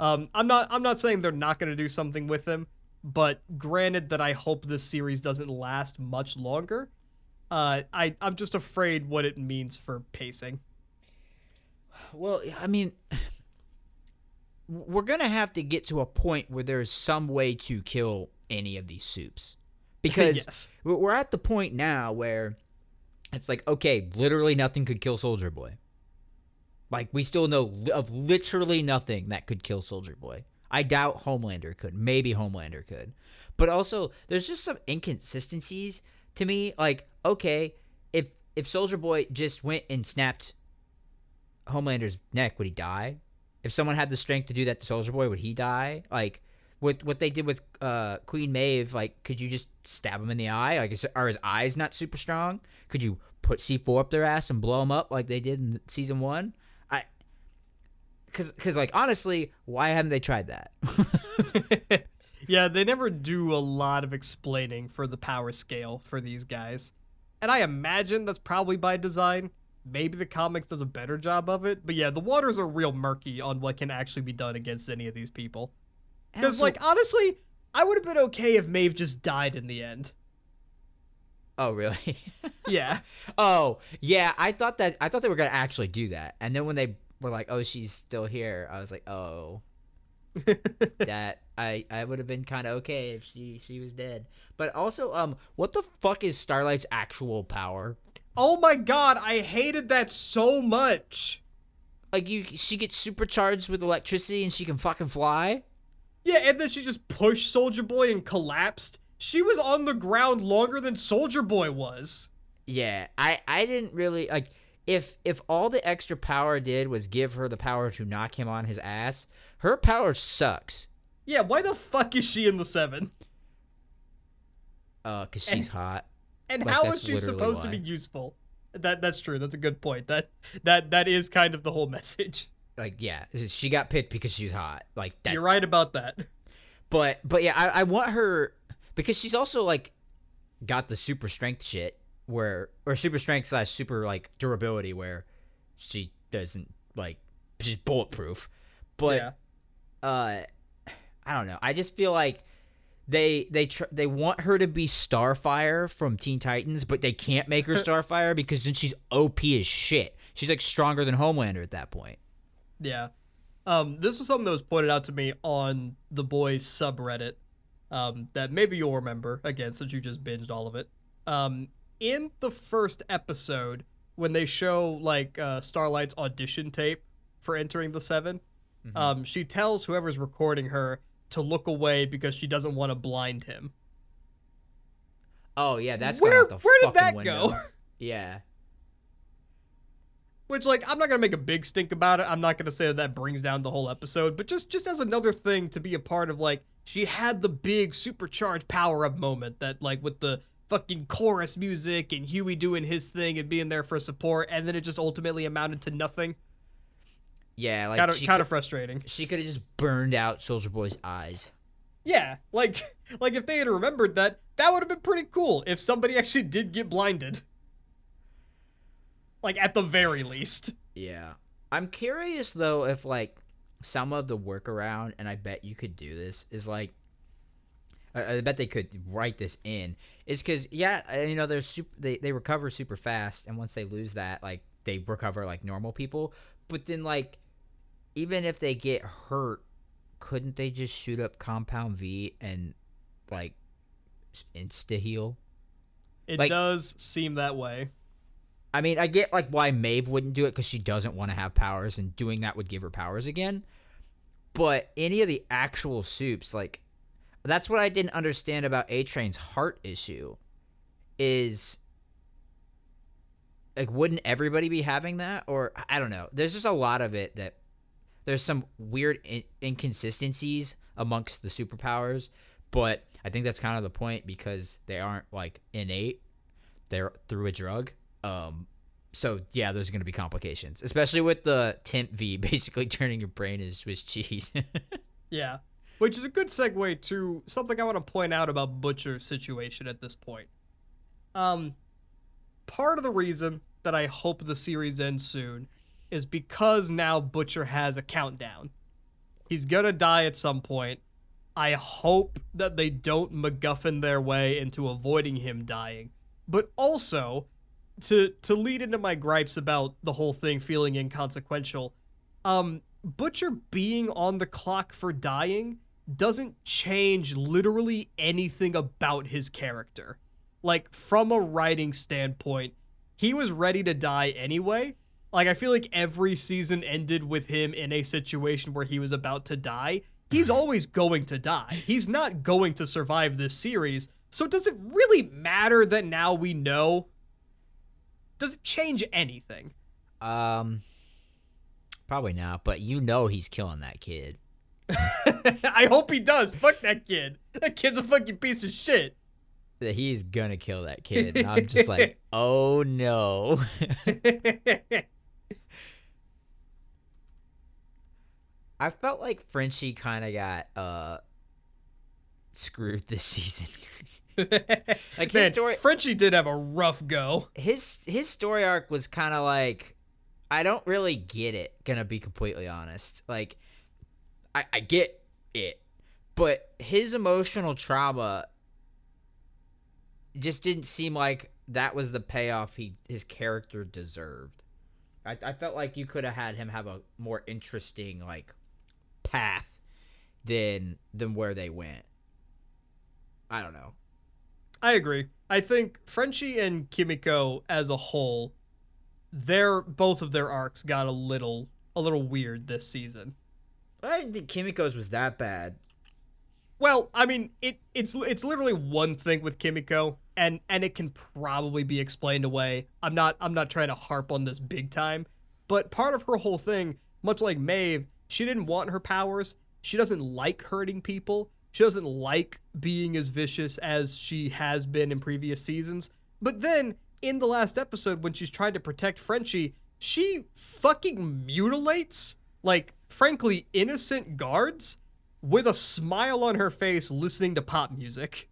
Um, I'm not I'm not saying they're not going to do something with him, but granted that I hope this series doesn't last much longer. Uh, I I'm just afraid what it means for pacing. Well, I mean, we're gonna have to get to a point where there's some way to kill any of these supes, because Yes. we're we're at the point now where it's like, okay, literally nothing could kill Soldier Boy. Like we still know of literally nothing that could kill Soldier Boy. I doubt Homelander could. Maybe Homelander could. But also, there's just some inconsistencies to me. Like, okay, if if Soldier Boy just went and snapped Homelander's neck, would he die? If someone had the strength to do that to Soldier Boy, would he die? Like with what they did with uh, Queen Maeve, like could you just stab him in the eye? Like is, are his eyes not super strong? Could you put C4 up their ass and blow them up like they did in season 1? I cuz cuz like honestly, why haven't they tried that? Yeah, they never do a lot of explaining for the power scale for these guys. And I imagine that's probably by design. Maybe the comics does a better job of it. But yeah, the waters are real murky on what can actually be done against any of these people. Because, like, honestly, I would have been okay if Maeve just died in the end. oh really? Yeah. Oh, yeah, I thought that I thought they were going to actually do that. And then when they were like, "Oh, she's still here." I was like, "Oh." that I I would have been kind of okay if she she was dead. But also um what the fuck is Starlight's actual power? oh my god, I hated that so much. Like you she gets supercharged with electricity and she can fucking fly? Yeah, and then she just pushed Soldier Boy and collapsed. She was on the ground longer than Soldier Boy was. Yeah, I I didn't really like if if all the extra power did was give her the power to knock him on his ass, her power sucks. Yeah, why the fuck is she in the seven? Uh, cause she's hot. And Like, how that's she supposed to be useful? That that's true. That's a good point. That that that is kind of the whole message. Like, yeah, she got picked because she's hot. Like that. You're right about that. But but yeah, I, I want her because she's also like got the super strength shit where or super strength slash super like durability where she doesn't like she's bulletproof. But yeah. uh I don't know. I just feel like they they tr- they want her to be Starfire from Teen Titans, but they can't make her Starfire because then she's OP as shit. She's like stronger than Homelander at that point. Yeah. Um, this was something that was pointed out to me on the boys subreddit. Um, that maybe you'll remember again since you just binged all of it. Um, in the first episode, when they show like uh, Starlight's audition tape for entering the 7 um, she tells whoever's recording her to look away because she doesn't want to blind him. Oh yeah, that's Where- gone out the where did that window. go? Yeah. Which, like, I'm not gonna make a big stink about it. I'm not gonna say that that brings down the whole episode, but just just as another thing to be a part of, like, she had the big supercharged power up moment that, like, with the fucking chorus music and Hughie doing his thing and being there for support, and then it just ultimately amounted to nothing. Yeah, like Kind of she kind of frustrating. she could have just burned out Soldier Boy's eyes. Yeah, like like if they had remembered that, that would have been pretty cool if somebody actually did get blinded. Like at the very least. Yeah. I'm curious though if like some of the workaround, and I bet you could do this, is like I, I bet they could write this in. Is because yeah, uh, you know they're super, they they recover super fast, and once they lose that, like they recover like normal people. But then like even if they get hurt, couldn't they just shoot up Compound V and like insta heal? It Like- does seem that way. I mean, I get like why Maeve wouldn't do it because she doesn't want to have powers, and doing that would give her powers again. But any of the actual supes, like that's what I didn't understand about A Train's heart issue, is like wouldn't everybody be having that or I don't know. There's just a lot of it that there's some weird in- inconsistencies amongst the superpowers, but I think that's kind of the point because they aren't like innate. They're through a drug. Um so yeah, there's going to be complications, especially with the temp V basically turning your brain into Swiss cheese. Yeah. Which is a good segue to something I want to point out about Butcher's situation at this point. Um, part of the reason that I hope the series ends soon is because now Butcher has a countdown. He's gonna die at some point. I hope that they don't MacGuffin their way into avoiding him dying. But also, to to lead into my gripes about the whole thing feeling inconsequential, um, Butcher being on the clock for dying doesn't change literally anything about his character. Like, from a writing standpoint, he was ready to die anyway. Like, I feel like every season ended with him in a situation where he was about to die. He's always going to die. He's not going to survive this series. So, does it really matter that now we know? Does it change anything? um probably not, but you know he's killing that kid. I hope he does. Fuck that kid. That kid's a fucking piece of shit. That he's gonna kill that kid. And I'm just like, oh no. I felt like Frenchie kind of got uh screwed this season. like his Man, story, Frenchie did have a rough go. his his story arc was kind of like I don't really get it. Gonna be completely honest. Like I I get it, but his emotional trauma just didn't seem like that was the payoff he his character deserved. I, I felt like you could have had him have a more interesting like path than than where they went. I don't know. I agree. I think Frenchie and Kimiko as a whole, their both of their arcs got a little a little weird this season. I didn't think Kimiko's was that bad. Well, I mean, it it's it's literally one thing with Kimiko, and and it can probably be explained away. I'm not I'm not trying to harp on this big time, but part of her whole thing, much like Maeve, she didn't want her powers. She doesn't like hurting people. She doesn't like being as vicious as she has been in previous seasons. But then in the last episode, when she's trying to protect Frenchie, she fucking mutilates like frankly innocent guards with a smile on her face listening to pop music,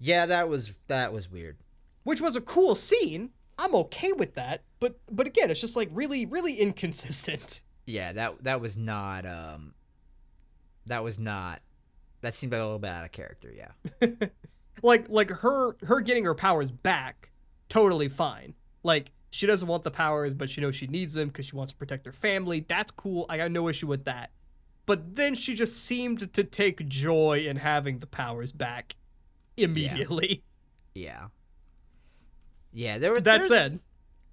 Yeah, that was that was weird. which was a cool scene. I'm okay with that, but but again, it's just like really really inconsistent. Yeah, that that was not um that was not that seemed like a little bit out of character, yeah. like like her her getting her powers back, totally fine. Like she doesn't want the powers, but she knows she needs them because she wants to protect her family. That's cool. I got no issue with that. But then she just seemed to take joy in having the powers back immediately. Yeah. Yeah, there was That there's, said,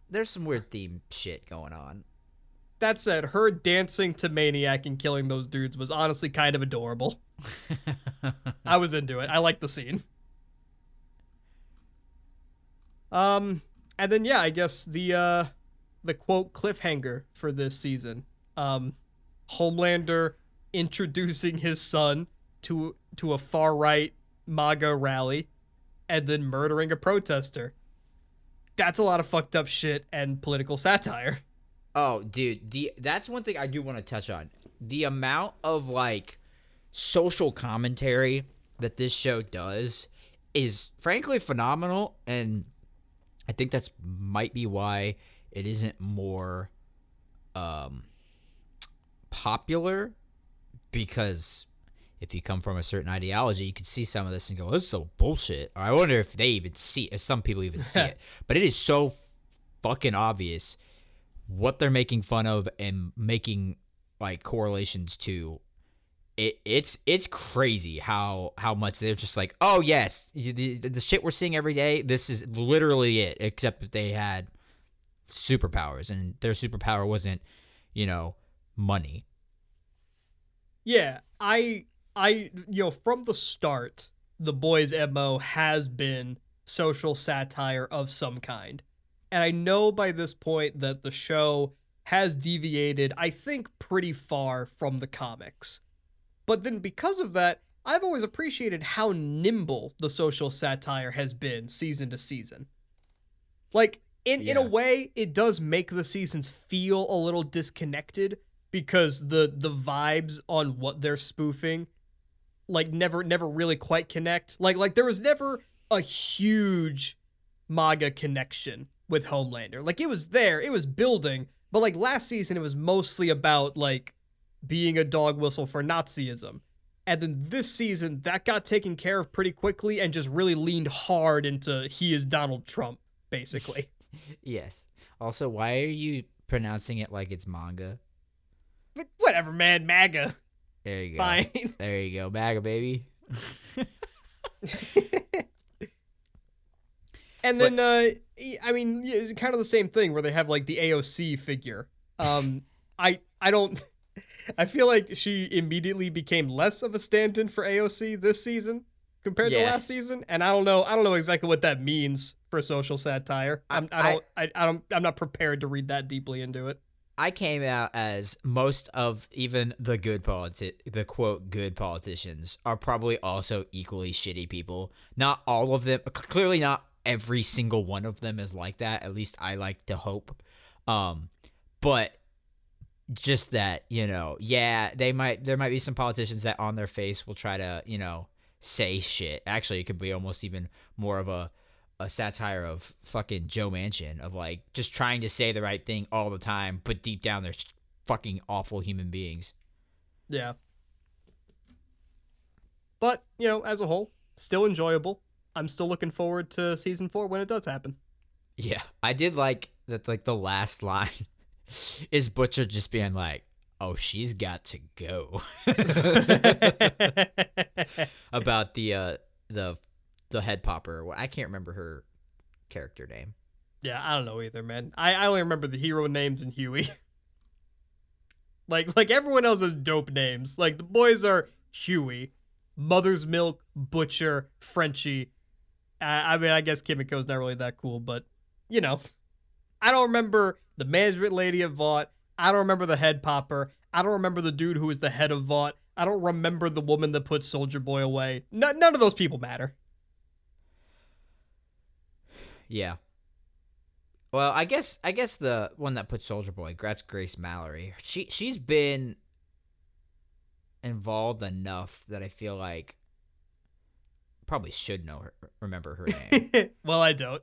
there's some weird theme shit going on. That said, her dancing to Maniac and killing those dudes was honestly kind of adorable. I was into it. I liked the scene. Um, and then yeah, I guess the uh, the quote cliffhanger for this season. Um, Homelander introducing his son to to a far right MAGA rally, and then murdering a protester. That's a lot of fucked up shit and political satire. Oh, dude, the that's one thing I do want to touch on. The amount of like social commentary that this show does is frankly phenomenal and I think that's might be why it isn't more um popular because if you come from a certain ideology, you could see some of this and go, "This is so bullshit." Or I wonder if they even see, if some people even see it. But it is so fucking obvious what they're making fun of and making like correlations to. It, it's it's crazy how how much they're just like oh yes the, the shit we're seeing every day this is literally it except that they had superpowers, and their superpower wasn't, you know, money. Yeah, I I you know from the start, the boys' mo has been social satire of some kind, and I know by this point that the show has deviated, I think, pretty far from the comics. But then because of that, I've always appreciated how nimble the social satire has been season to season. Like in in a way, it does make the seasons feel a little disconnected because the the vibes on what they're spoofing like never never really quite connect. Like like there was never a huge MAGA connection with Homelander. Like it was there, it was building, but like last season it was mostly about like being a dog whistle for Nazism. And then this season that got taken care of pretty quickly and just really leaned hard into he is Donald Trump basically. Yes. Also, why are you pronouncing it like it's manga? but whatever, man, MAGA. There you go. Fine. There you go, MAGA baby. And then, uh, I mean, it's kind of the same thing where they have like the AOC figure. Um, I I don't. I feel like she immediately became less of a stand-in for AOC this season compared to last season, and I don't know. I don't know exactly what that means for social satire. I'm, I, I- don't. I, I don't. I'm not prepared to read that deeply into it. I came out as most of even the good politi- the quote good politicians are probably also equally shitty people. Not all of them, clearly not every single one of them is like that. At least I like to hope. Um, but just that you know, yeah, they might there might be some politicians that on their face will try to you know say shit. Actually, it could be almost even more of a a satire of fucking Joe Manchin of like just trying to say the right thing all the time, but deep down they're fucking awful human beings. Yeah. But you know, as a whole, still enjoyable. I'm still looking forward to season four when it does happen. Yeah, I did like that. Like the last line is Butcher just being like, "Oh, she's got to go," about the uh the the head popper. I can't remember her character name. Yeah, I don't know either, man. I, I only remember the hero names in Hughie. like like everyone else has dope names. Like the boys are Hughie, Mother's Milk, Butcher, Frenchie. I, I mean, I guess Kimiko's not really that cool, but you know, I don't remember the management lady of Vought. I don't remember the head popper. I don't remember the dude who was the head of Vought. I don't remember the woman that put Soldier Boy away. No, none of those people matter. Yeah. Well, I guess I guess the one that put Soldier Boy, that's Grace Mallory. She she's been involved enough that I feel like probably should know her, remember her name. well, I don't.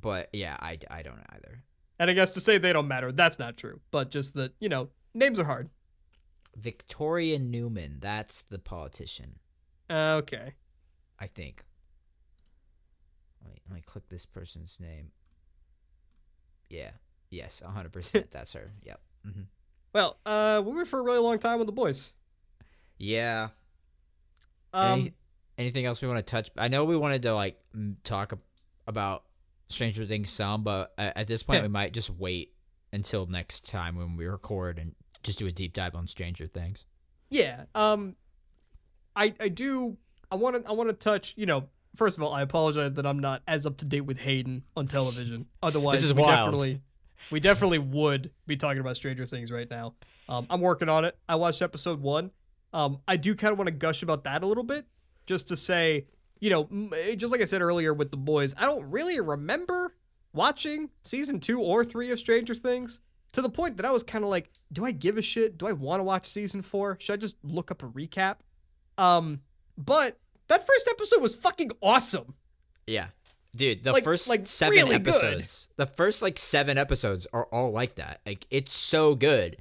but yeah, I, I don't either. And I guess to say they don't matter, that's not true. But just that, you know, names are hard. Victoria Neuman, that's the politician, Okay. I think. Let me, let me click this person's name. Yeah. Yes, 100%. that's her. Yep. Mm-hmm. Well, uh, we were for a really long time with the boys. Yeah. Um, anything else we want to touch? I know we wanted to like talk about Stranger Things some, but at this point Yeah. we might just wait until next time when we record and just do a deep dive on Stranger Things. yeah. Um, I I do. I want to I want to touch. You know, first of all, I apologize that I'm not as up to date with Hayden on television. Otherwise, This is we wild. definitely we definitely would be talking about Stranger Things right now. Um, I'm working on it. I watched episode one. Um, I do kind of want to gush about that a little bit, just to say, you know, just like I said earlier with the boys, I don't really remember watching season two or three of Stranger Things to the point that I was kind of like, do I give a shit? Do I want to watch season four? Should I just look up a recap? Um, but that first episode was fucking awesome. Yeah. Dude, the Like- first like, seven really good. episodes, the first like seven episodes are all like that. Like it's so good.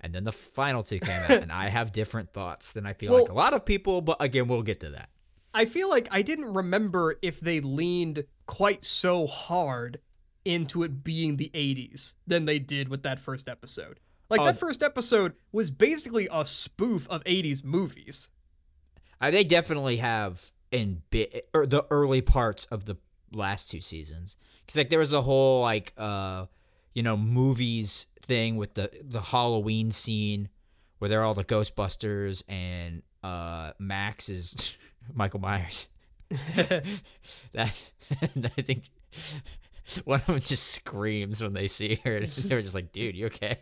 And then the final two came out, and I have different thoughts than I feel like a lot of people. But again, we'll get to that. I feel like I didn't remember if they leaned quite so hard into it being the 80s than they did with that first episode. Like Oh. that first episode was basically a spoof of 80s movies. Uh, they definitely have in bit or the early parts of the last two seasons because like there was the whole like uh you know, movies thing with the the Halloween scene where they're all the Ghostbusters and uh Max is Michael Myers. That's I think one of them just screams when they see her. They're just like, "Dude, you okay?"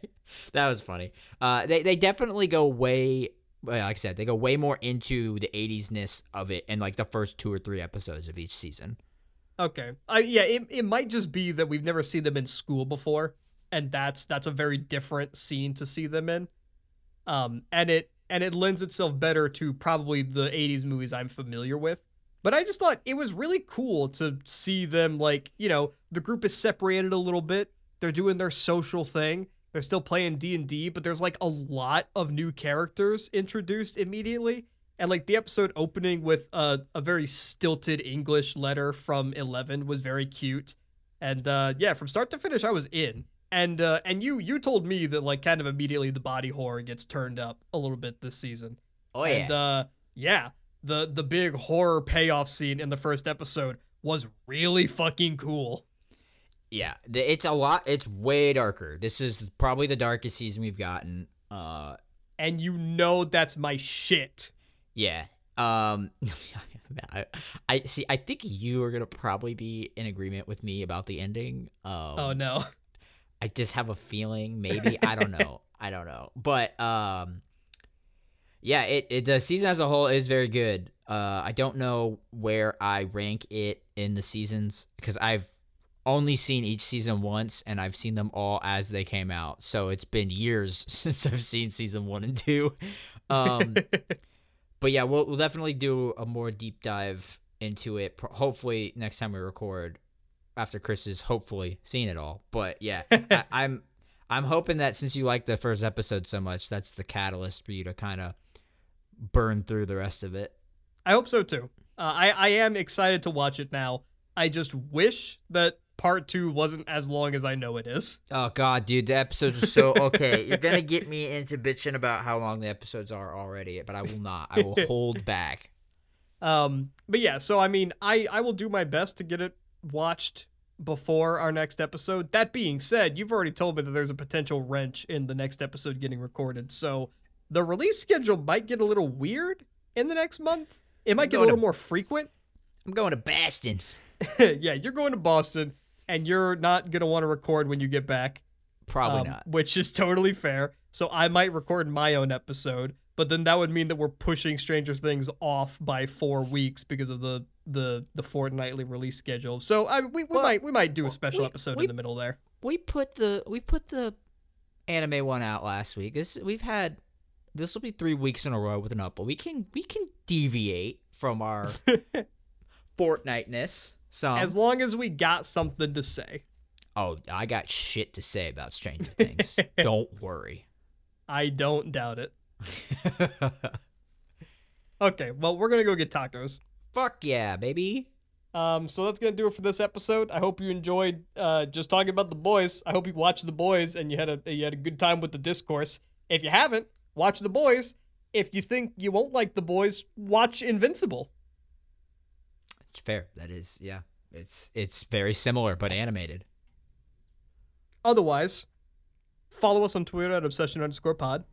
That was funny. Uh, they they definitely go way, like I said, they go way more into the '80s ness of it in like the first two or three episodes of each season. Okay. Yeah, it, it might just be that we've never seen them in school before, and that's that's a very different scene to see them in. Um, and it and it lends itself better to probably the 80s movies I'm familiar with. But I just thought it was really cool to see them like, you know, the group is separated a little bit. They're doing their social thing. They're still playing D&D, but there's like a lot of new characters introduced immediately. And like the episode opening with a, a very stilted English letter from Eleven was very cute. And uh, yeah, from start to finish, I was in. And uh, and you you told me that like kind of immediately the body horror gets turned up a little bit this season. Oh yeah, And uh, yeah, the the big horror payoff scene in the first episode was really fucking cool. yeah. It's a lot. It's way darker. This is probably the darkest season we've gotten. Uh, And you know that's my shit. Yeah. Um I, I see I think you are going to probably be in agreement with me about the ending. Um Oh no. I just have a feeling maybe I don't know. I don't know. But um yeah, it, it the season as a whole is very good. Uh I don't know where I rank it in the seasons because I've only seen each season once and I've seen them all as they came out. So it's been years since I've seen season 1 and 2. Um but yeah, we'll we'll definitely do a more deep dive into it. pro- Hopefully next time we record, after Chris has hopefully seen it all. But yeah, I, I'm I'm hoping that since you like the first episode so much, that's the catalyst for you to kind of burn through the rest of it. I hope so too. Uh, I I am excited to watch it now. I just wish that part two wasn't as long as I know it is. Oh god, dude, the episodes are so okay. You're gonna get me into bitching about how long the episodes are already, but I will not. I will hold back. Um, but yeah, so I mean, I I will do my best to get it watched before our next episode. That being said, you've already told me that there's a potential wrench in the next episode getting recorded, so the release schedule might get a little weird in the next month. It might get a going to- little more frequent. I'm going to Boston. yeah, you're going to Boston, and you're not gonna want to record when you get back. Probably um, not. which is totally fair. So I might record my own episode, but then that would mean that we're pushing Stranger Things off by four weeks because of the the the fortnightly release schedule. So I we, we Well, might we might do a special we- episode we- in the middle there. we put the we put the anime one out last week. This we've had this will be three weeks in a row with an up, but we can we can deviate from our fortnightness. So As long as we got something to say. oh, I got shit to say about Stranger Things. Don't worry. I don't doubt it. Okay, well we're gonna go get tacos. Fuck yeah, baby. Um, so that's gonna do it for this episode. I hope you enjoyed uh, just talking about the boys. I hope you watched the boys and you had a you had a good time with the discourse. If you haven't, watch the boys. If you think you won't like the boys, watch Invincible. It's fair. That is, yeah. It's it's very similar but animated. Otherwise, follow us on Twitter at obsession underscore pod.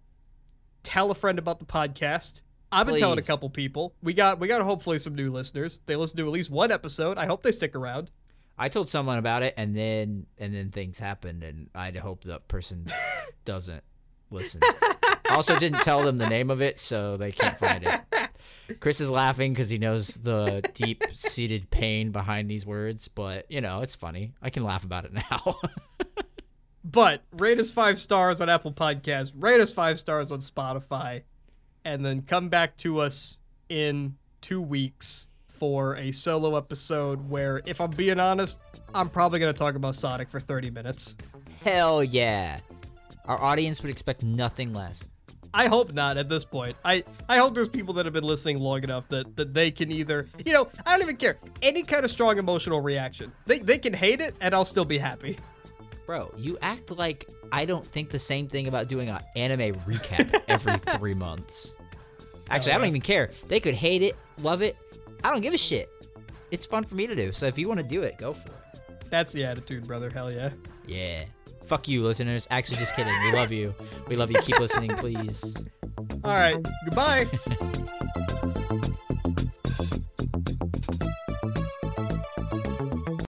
Tell a friend about the podcast. I've been telling a couple people. We got we got hopefully some new listeners. They listen to at least one episode. I hope they stick around. I told someone about it and then and then things happened and I hope that person doesn't listen. I also didn't tell them the name of it so they can't find it. Chris is laughing because he knows the deep seated pain behind these words, but you know, it's funny. I can laugh about it now. But rate us five stars on Apple Podcasts, rate us five stars on Spotify, and then come back to us in two weeks for a solo episode where, if I'm being honest, I'm probably going to talk about Sonic for 30 minutes. Hell yeah. Our audience would expect nothing less. I hope not at this point. I, I hope there's people that have been listening long enough that, that they can either, you know, I don't even care. Any kind of strong emotional reaction. They, they can hate it and I'll still be happy. Bro, you act like I don't think the same thing about doing an anime recap every three months. Actually, I don't even care. They could hate it, love it. I don't give a shit. It's fun for me to do. So if you want to do it, go for it. That's the attitude, brother. Hell yeah. Yeah. Fuck you, listeners. Actually, just kidding. We love you. We love you. Keep listening, please. All right. Goodbye.